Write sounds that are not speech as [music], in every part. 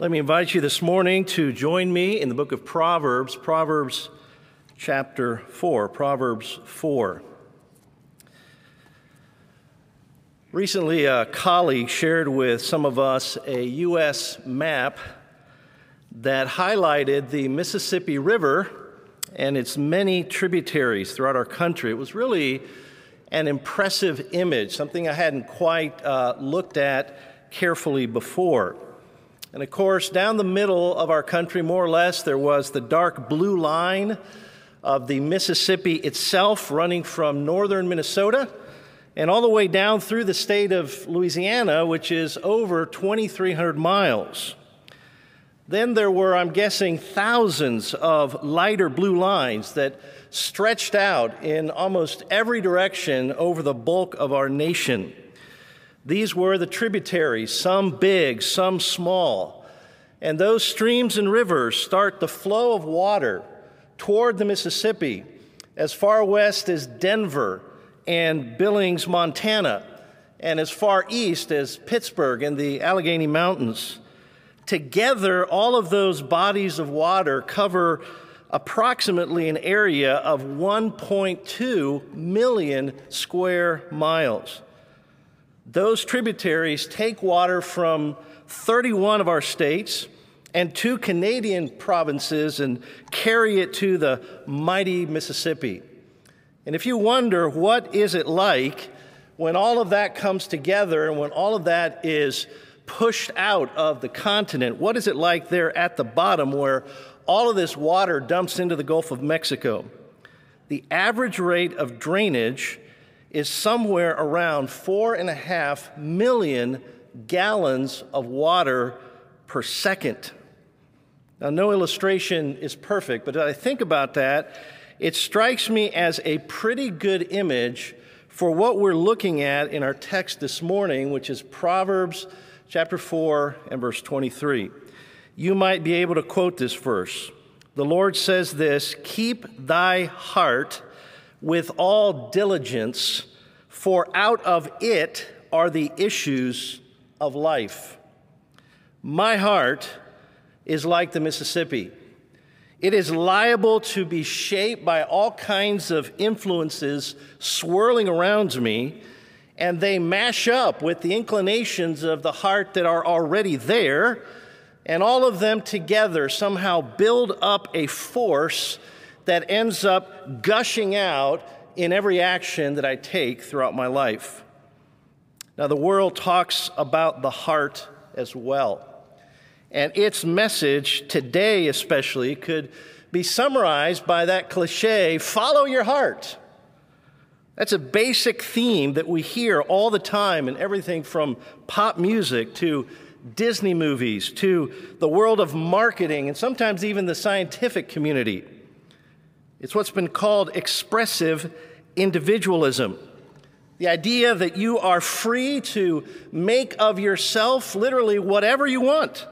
Let me invite you this morning to join me in the book of Proverbs, Proverbs chapter 4. Proverbs 4. Recently, a colleague shared with some of us a U.S. map that highlighted the Mississippi River and its many tributaries throughout our country. It was really an impressive image, something I hadn't quite uh, looked at carefully before. And of course, down the middle of our country, more or less, there was the dark blue line of the Mississippi itself running from northern Minnesota and all the way down through the state of Louisiana, which is over 2,300 miles. Then there were, I'm guessing, thousands of lighter blue lines that stretched out in almost every direction over the bulk of our nation. These were the tributaries, some big, some small. And those streams and rivers start the flow of water toward the Mississippi as far west as Denver and Billings, Montana, and as far east as Pittsburgh and the Allegheny Mountains. Together, all of those bodies of water cover approximately an area of 1.2 million square miles. Those tributaries take water from 31 of our states and two Canadian provinces and carry it to the mighty Mississippi. And if you wonder what is it like when all of that comes together and when all of that is pushed out of the continent, what is it like there at the bottom where all of this water dumps into the Gulf of Mexico? The average rate of drainage is somewhere around four and a half million gallons of water per second. Now, no illustration is perfect, but as I think about that, it strikes me as a pretty good image for what we're looking at in our text this morning, which is Proverbs chapter 4 and verse 23. You might be able to quote this verse. The Lord says this Keep thy heart with all diligence, for out of it are the issues of life. My heart is like the Mississippi. It is liable to be shaped by all kinds of influences swirling around me, and they mash up with the inclinations of the heart that are already there, and all of them together somehow build up a force that ends up gushing out in every action that I take throughout my life. Now, the world talks about the heart as well. And its message today, especially, could be summarized by that cliche follow your heart. That's a basic theme that we hear all the time in everything from pop music to Disney movies to the world of marketing and sometimes even the scientific community. It's what's been called expressive individualism. The idea that you are free to make of yourself literally whatever you want,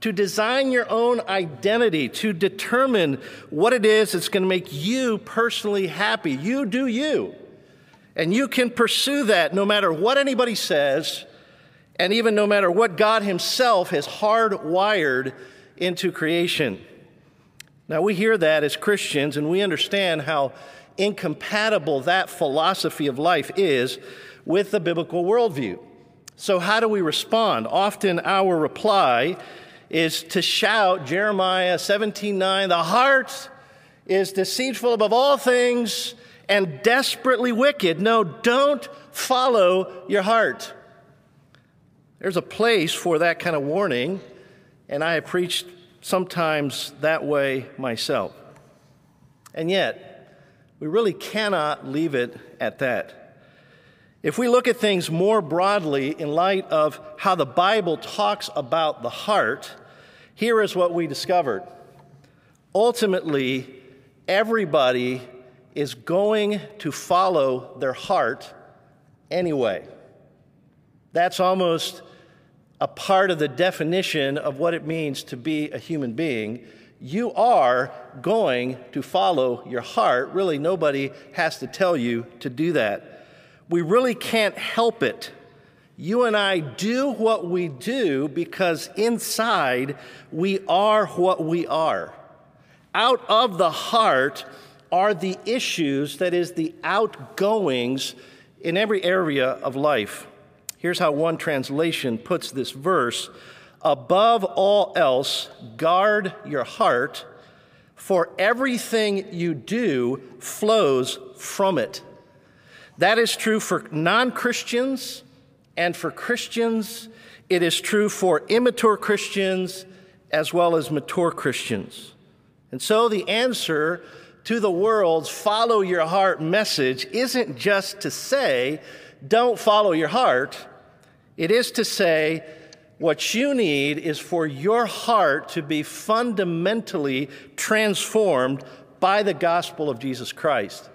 to design your own identity, to determine what it is that's going to make you personally happy. You do you. And you can pursue that no matter what anybody says, and even no matter what God Himself has hardwired into creation. Now, we hear that as Christians, and we understand how incompatible that philosophy of life is with the biblical worldview. So, how do we respond? Often our reply is to shout Jeremiah 17 9, the heart is deceitful above all things and desperately wicked. No, don't follow your heart. There's a place for that kind of warning, and I have preached sometimes that way myself. And yet, we really cannot leave it at that. If we look at things more broadly in light of how the Bible talks about the heart, here is what we discovered. Ultimately, everybody is going to follow their heart anyway. That's almost a part of the definition of what it means to be a human being. You are going to follow your heart. Really, nobody has to tell you to do that. We really can't help it You and I do what we do because inside we are what we are. Out of the heart are the issues, that is, the outgoings in every area of life. Here's how one translation puts this verse Above all else, guard your heart, for everything you do flows from it. That is true for non Christians and for Christians. It is true for immature Christians as well as mature Christians. And so the answer to the world's follow your heart message isn't just to say, don't follow your heart. It is to say, what you need is for your heart to be fundamentally transformed by the gospel of Jesus Christ.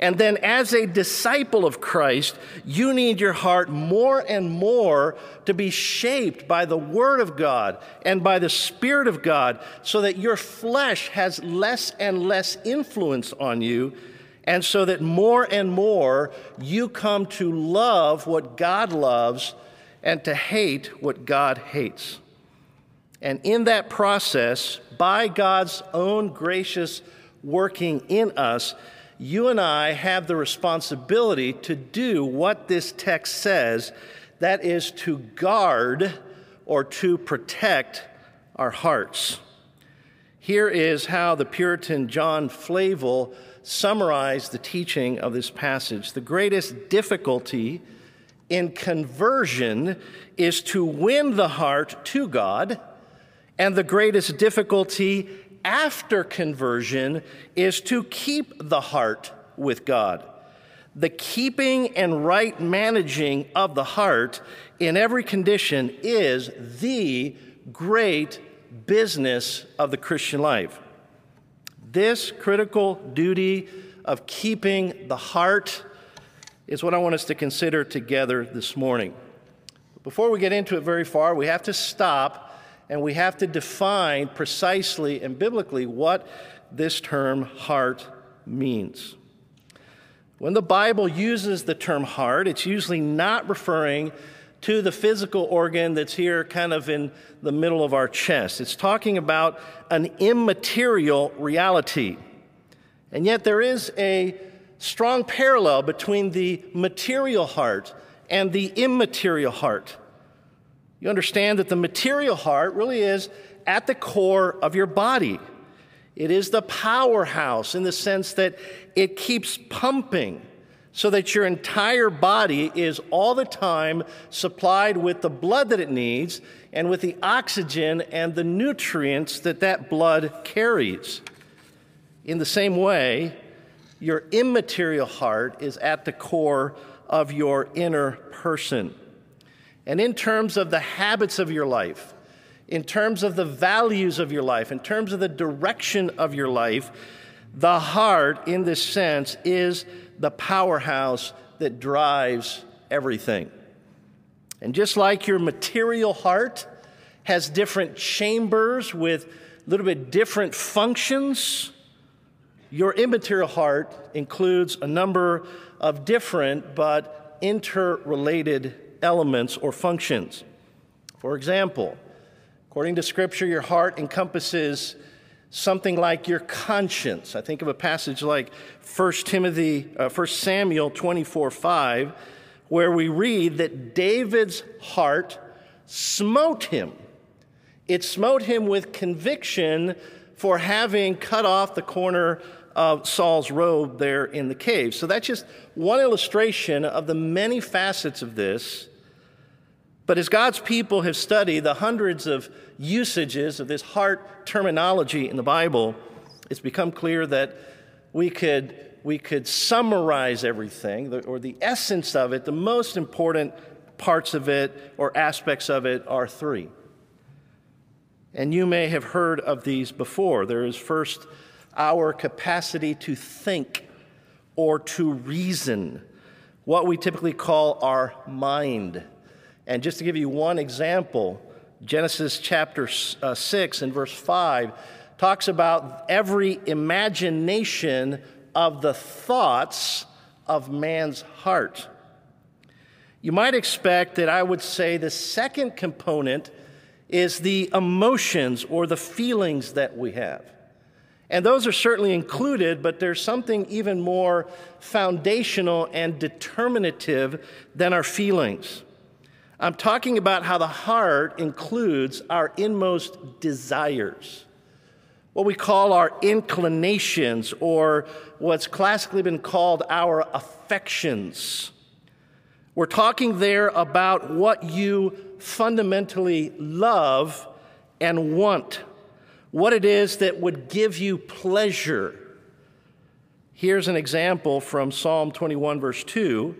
And then, as a disciple of Christ, you need your heart more and more to be shaped by the Word of God and by the Spirit of God so that your flesh has less and less influence on you, and so that more and more you come to love what God loves and to hate what God hates. And in that process, by God's own gracious working in us, you and I have the responsibility to do what this text says that is, to guard or to protect our hearts. Here is how the Puritan John Flavel summarized the teaching of this passage. The greatest difficulty in conversion is to win the heart to God, and the greatest difficulty after conversion is to keep the heart with God. The keeping and right managing of the heart in every condition is the great business of the Christian life. This critical duty of keeping the heart is what I want us to consider together this morning. Before we get into it very far, we have to stop and we have to define precisely and biblically what this term heart means. When the Bible uses the term heart, it's usually not referring to the physical organ that's here kind of in the middle of our chest. It's talking about an immaterial reality. And yet there is a strong parallel between the material heart and the immaterial heart. You understand that the material heart really is at the core of your body. It is the powerhouse in the sense that it keeps pumping so that your entire body is all the time supplied with the blood that it needs and with the oxygen and the nutrients that that blood carries. In the same way, your immaterial heart is at the core of your inner person. And in terms of the habits of your life, in terms of the values of your life, in terms of the direction of your life, the heart, in this sense, is the powerhouse that drives everything. And just like your material heart has different chambers with a little bit different functions, your immaterial heart includes a number of different but interrelated elements or functions. For example, according to Scripture, your heart encompasses something like your conscience. I think of a passage like 1 Timothy, uh, 1 Samuel 24 5, where we read that David's heart smote him. It smote him with conviction for having cut off the corner of Saul's robe there in the cave. So that's just one illustration of the many facets of this but as God's people have studied the hundreds of usages of this heart terminology in the Bible, it's become clear that we could, we could summarize everything, or the essence of it, the most important parts of it or aspects of it are three. And you may have heard of these before. There is first our capacity to think or to reason, what we typically call our mind. And just to give you one example, Genesis chapter uh, 6 and verse 5 talks about every imagination of the thoughts of man's heart. you might expect that I would say the second component is the emotions or the feelings that we have. And those are certainly included, but there's something even more foundational and determinative than our feelings. I'm talking about how the heart includes our inmost desires, what we call our inclinations, or what's classically been called our affections. We're talking there about what you fundamentally love and want what it is that would give you pleasure. Here's an example from Psalm 21, verse 2,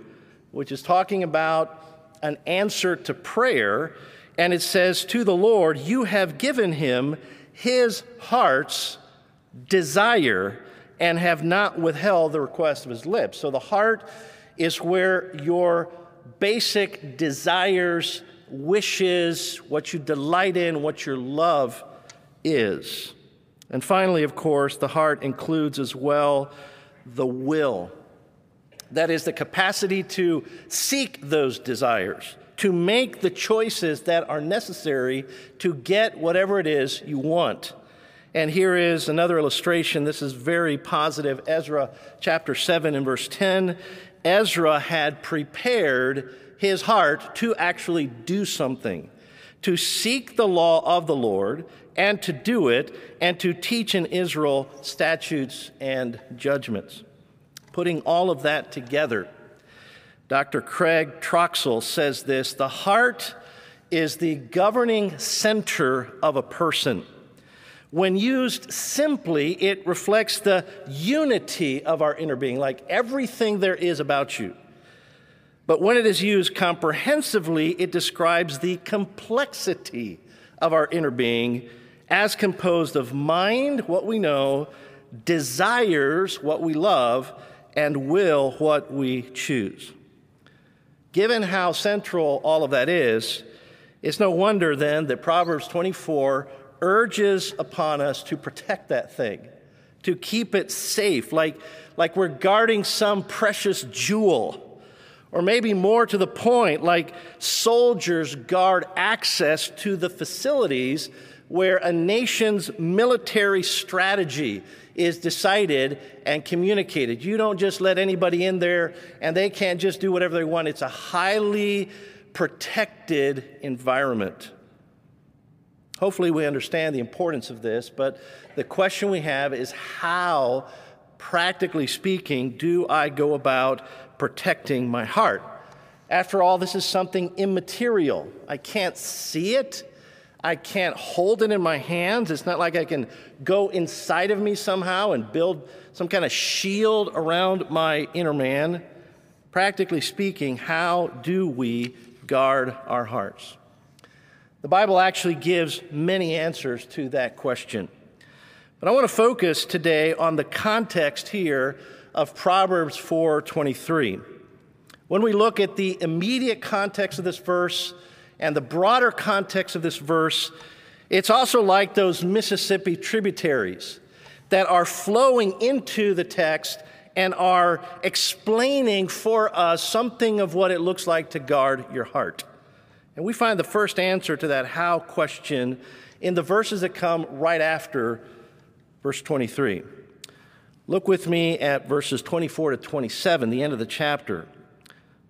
which is talking about an answer to prayer. And it says, To the Lord, you have given him his heart's desire and have not withheld the request of his lips. So the heart is where your basic desires, wishes, what you delight in, what your love is. And finally, of course, the heart includes as well the will. That is the capacity to seek those desires, to make the choices that are necessary to get whatever it is you want. And here is another illustration. This is very positive. Ezra chapter 7 and verse 10. Ezra had prepared his heart to actually do something, to seek the law of the Lord and to do it, and to teach in Israel statutes and judgments. Putting all of that together, Dr. Craig Troxel says this the heart is the governing center of a person. When used simply, it reflects the unity of our inner being, like everything there is about you. But when it is used comprehensively, it describes the complexity of our inner being as composed of mind, what we know, desires, what we love, and will, what we choose. Given how central all of that is, it's no wonder then that Proverbs 24 urges upon us to protect that thing, to keep it safe, like, like we're guarding some precious jewel. Or maybe more to the point, like soldiers guard access to the facilities where a nation's military strategy is decided and communicated. You don't just let anybody in there and they can't just do whatever they want. It's a highly protected environment. Hopefully, we understand the importance of this, but the question we have is how, practically speaking, do I go about protecting my heart? After all, this is something immaterial. I can't see it. I can't hold it in my hands. It's not like I can go inside of me somehow and build some kind of shield around my inner man. Practically speaking, how do we guard our hearts? The Bible actually gives many answers to that question. But I want to focus today on the context here of Proverbs 4:23. When we look at the immediate context of this verse, and the broader context of this verse, it's also like those Mississippi tributaries that are flowing into the text and are explaining for us something of what it looks like to guard your heart. And we find the first answer to that how question in the verses that come right after verse 23. Look with me at verses 24 to 27, the end of the chapter.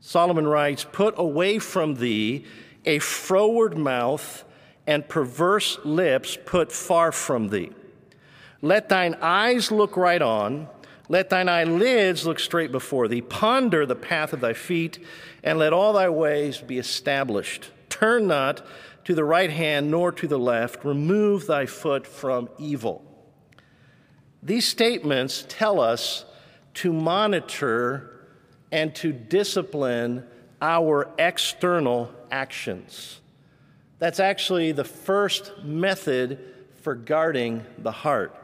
Solomon writes, Put away from thee a froward mouth and perverse lips put far from thee. Let thine eyes look right on, let thine eyelids look straight before thee. Ponder the path of thy feet, and let all thy ways be established. Turn not to the right hand nor to the left. Remove thy foot from evil. These statements tell us to monitor and to discipline our external actions. That's actually the first method for guarding the heart.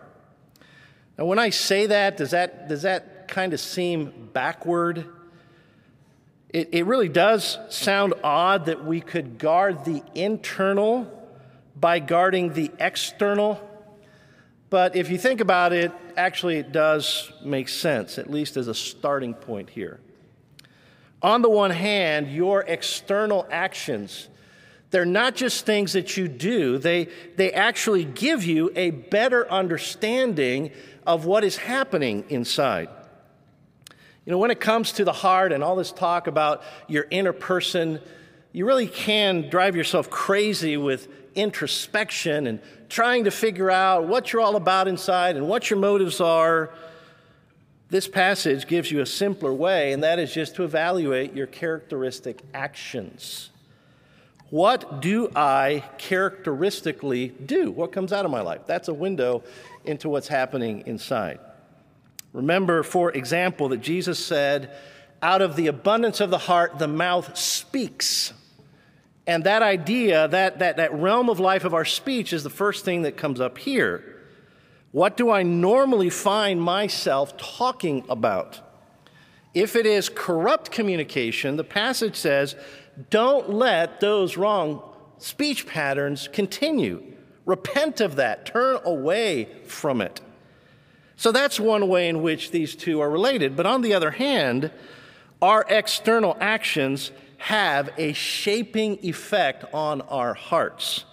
Now, when I say that, does that, does that kind of seem backward? It, it really does sound odd that we could guard the internal by guarding the external. But if you think about it, actually, it does make sense, at least as a starting point here. On the one hand, your external actions, they're not just things that you do, they, they actually give you a better understanding of what is happening inside. You know, when it comes to the heart and all this talk about your inner person, you really can drive yourself crazy with introspection and trying to figure out what you're all about inside and what your motives are. This passage gives you a simpler way, and that is just to evaluate your characteristic actions. What do I characteristically do? What comes out of my life? That's a window into what's happening inside. Remember, for example, that Jesus said, Out of the abundance of the heart, the mouth speaks. And that idea, that, that, that realm of life of our speech, is the first thing that comes up here. What do I normally find myself talking about? If it is corrupt communication, the passage says, don't let those wrong speech patterns continue. Repent of that, turn away from it. So that's one way in which these two are related. But on the other hand, our external actions have a shaping effect on our hearts.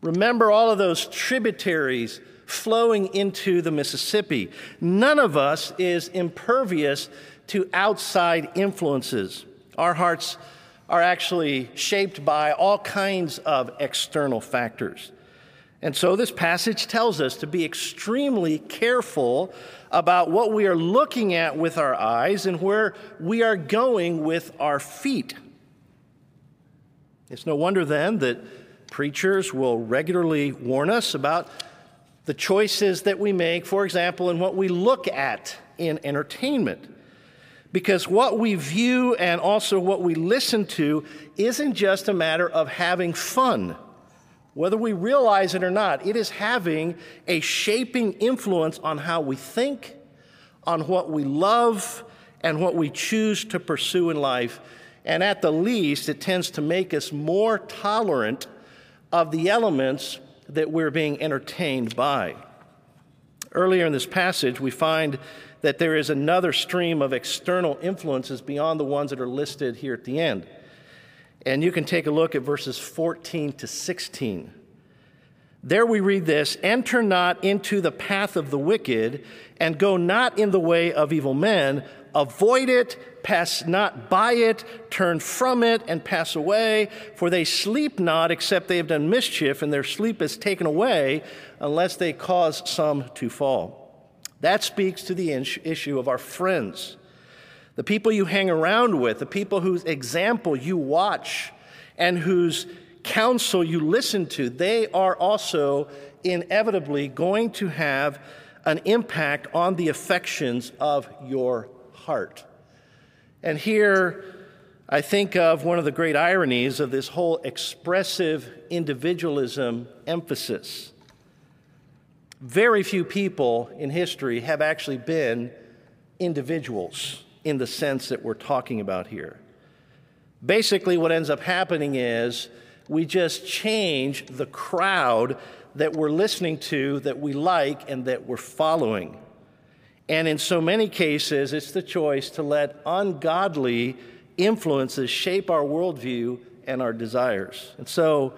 Remember all of those tributaries flowing into the Mississippi. None of us is impervious to outside influences. Our hearts are actually shaped by all kinds of external factors. And so this passage tells us to be extremely careful about what we are looking at with our eyes and where we are going with our feet. It's no wonder then that preachers will regularly warn us about the choices that we make, for example, in what we look at in entertainment. Because what we view and also what we listen to isn't just a matter of having fun. Whether we realize it or not, it is having a shaping influence on how we think, on what we love, and what we choose to pursue in life. And at the least, it tends to make us more tolerant of the elements that we're being entertained by. Earlier in this passage, we find that there is another stream of external influences beyond the ones that are listed here at the end. And you can take a look at verses 14 to 16. There we read this Enter not into the path of the wicked, and go not in the way of evil men. Avoid it, pass not by it, turn from it, and pass away. For they sleep not, except they have done mischief, and their sleep is taken away, unless they cause some to fall. That speaks to the issue of our friends the people you hang around with, the people whose example you watch, and whose counsel you listen to, they are also inevitably going to have an impact on the affections of your heart. And here, I think of one of the great ironies of this whole expressive individualism emphasis. Very few people in history have actually been individuals in the sense that we're talking about here. Basically, what ends up happening is we just change the crowd that we're listening to, that we like, and that we're following. And in so many cases, it's the choice to let ungodly influences shape our worldview and our desires. And so,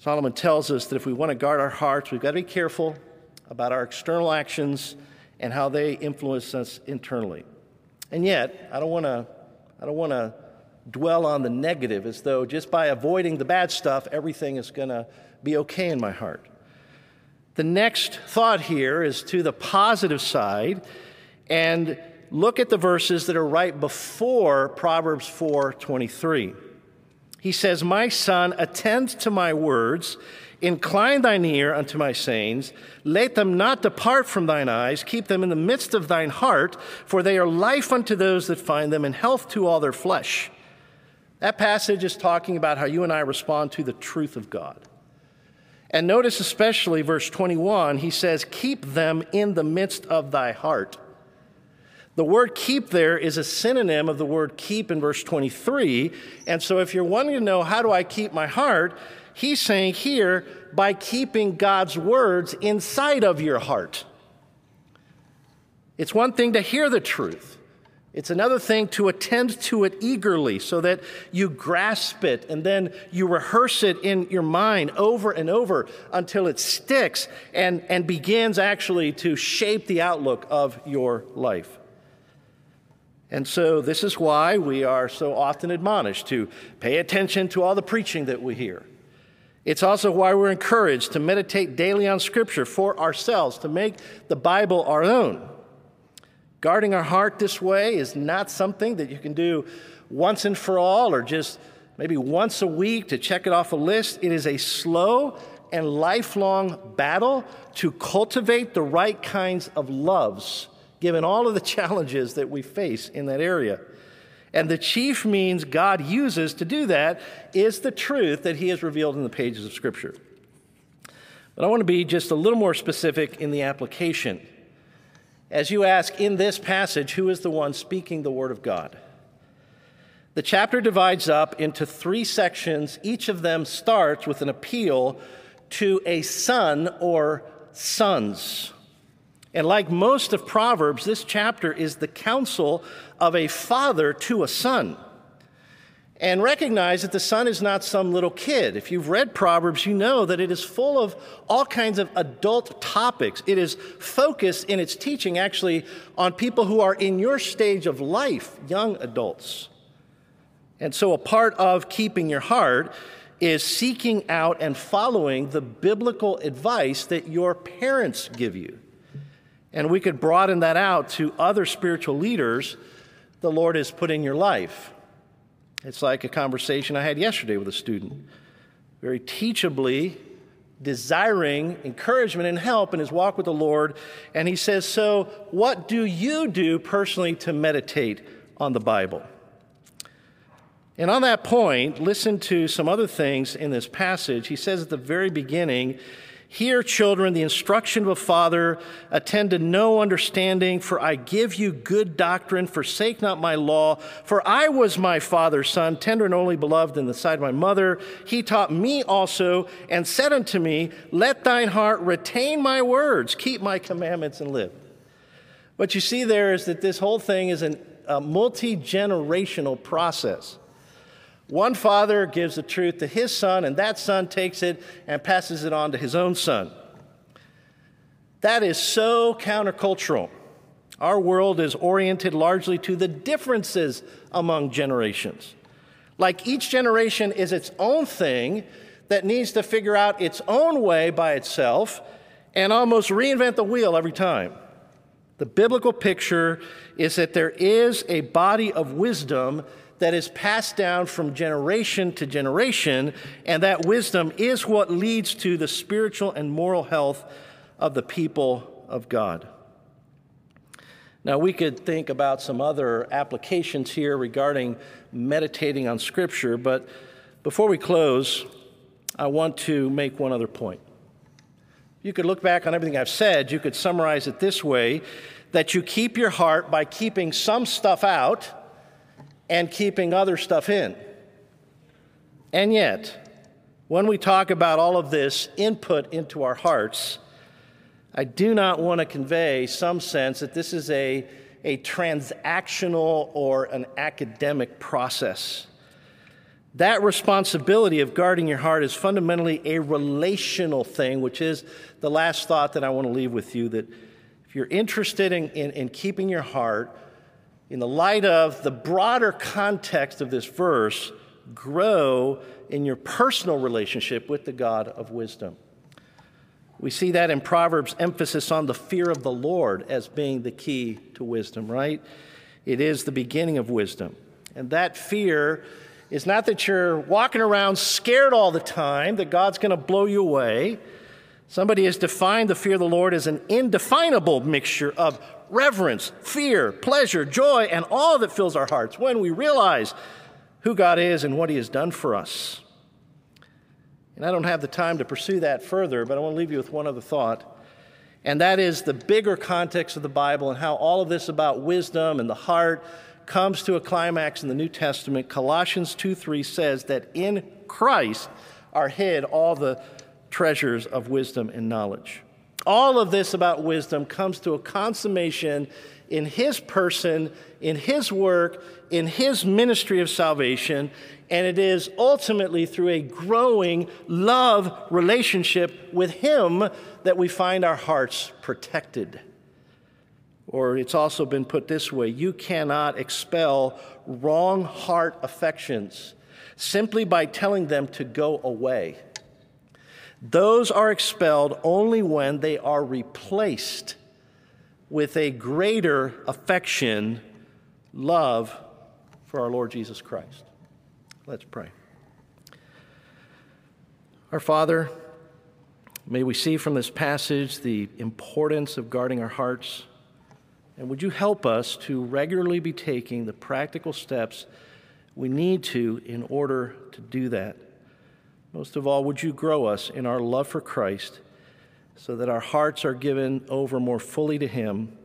Solomon tells us that if we want to guard our hearts, we've got to be careful about our external actions and how they influence us internally. And yet, I don't want to, I don't want to dwell on the negative as though just by avoiding the bad stuff, everything is going to be okay in my heart. The next thought here is to the positive side and look at the verses that are right before Proverbs 4:23. He says, "My son, attend to my words, Incline thine ear unto my sayings. Let them not depart from thine eyes. Keep them in the midst of thine heart, for they are life unto those that find them, and health to all their flesh. That passage is talking about how you and I respond to the truth of God. And notice especially verse 21, he says, Keep them in the midst of thy heart. The word keep there is a synonym of the word keep in verse 23. And so if you're wanting to know, how do I keep my heart? He's saying here, by keeping God's words inside of your heart. It's one thing to hear the truth, It's another thing to attend to it eagerly so that you grasp it and then you rehearse it in your mind over and over until it sticks and, and begins actually to shape the outlook of your life. And so, this is why we are so often admonished to pay attention to all the preaching that we hear. It's also why we're encouraged to meditate daily on Scripture for ourselves, to make the Bible our own. Guarding our heart this way is not something that you can do once and for all or just maybe once a week to check it off a list. It is a slow and lifelong battle to cultivate the right kinds of loves, given all of the [laughs] challenges that we face in that area. And the chief means God uses to do that is the truth that He has revealed in the pages of Scripture. But I want to be just a little more specific in the application. As you ask in this passage, who is the one speaking the Word of God? The chapter divides up into three sections. Each of them starts with an appeal to a son or sons. And like most of Proverbs, this chapter is the counsel of a father to a son. And recognize that the son is not some little kid. If you've read Proverbs, you know that it is full of all kinds of adult topics. It is focused in its teaching actually on people who are in your stage of life, young adults. And so, a part of keeping your heart is seeking out and following the biblical advice that your parents give you. And we could broaden that out to other spiritual leaders the Lord has put in your life. It's like a conversation I had yesterday with a student, very teachably desiring encouragement and help in his walk with the Lord. And he says, So, what do you do personally to meditate on the Bible? And on that point, listen to some other things in this passage. He says at the very beginning, Hear, children, the instruction of a father. Attend to know understanding, for I give you good doctrine. Forsake not my law. For I was my father's son, tender and only beloved in the sight of my mother. He taught me also, and said unto me, Let thine heart retain my words, keep my commandments, and live. What you see there is that this whole thing is an, a multi generational process. One father gives the truth to his son, and that son takes it and passes it on to his own son. That is so countercultural. Our world is oriented largely to the differences among generations. Like each generation is its own thing that needs to figure out its own way by itself and almost reinvent the wheel every time. The biblical picture is that there is a body of wisdom that is passed down from generation to generation, and that wisdom is what leads to the spiritual and moral health of the people of God. Now, we could think about some other applications here regarding meditating on Scripture, but before we close, I want to make one other point. You could look back on everything I've said, you could summarize it this way that you keep your heart by keeping some stuff out and keeping other stuff in. And yet, when we talk about all of this input into our hearts, I do not want to convey some sense that this is a, a transactional or an academic process. That responsibility of guarding your heart is fundamentally a relational thing, which is the last thought that I want to leave with you. That if you're interested in, in, in keeping your heart, in the light of the broader context of this verse, grow in your personal relationship with the God of wisdom. We see that in Proverbs' emphasis on the fear of the Lord as being the key to wisdom, right? It is the beginning of wisdom. And that fear is not that you're walking around scared all the time, that God's going to blow you away. Somebody has defined the fear of the Lord as an indefinable mixture of reverence, fear, pleasure, joy, and all that fills our hearts when we realize who God is and what He has done for us. And I don't have the time to pursue that further, but I want to leave you with one other thought. And that is the bigger context of the Bible and how all of this about wisdom and the heart comes to a climax in the New Testament. Colossians 2 3 says that in Christ are hid all the treasures of wisdom and knowledge. All of this about wisdom comes to a consummation in His person, in His work, in His ministry of salvation, and it is ultimately through a growing love relationship with Him that we find our hearts protected. Or it's also been put this way you cannot expel wrong heart affections simply by telling them to go away. Those are expelled only when they are replaced with a greater affection, love for our Lord Jesus Christ. Let's pray. Our Father, may we see from this passage the importance of guarding our hearts. And would you help us to regularly be taking the practical steps we need to in order to do that? Most of all, would you grow us in our love for Christ so that our hearts are given over more fully to Him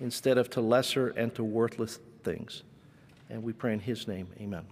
instead of to lesser and to worthless things? And we pray in His name, amen.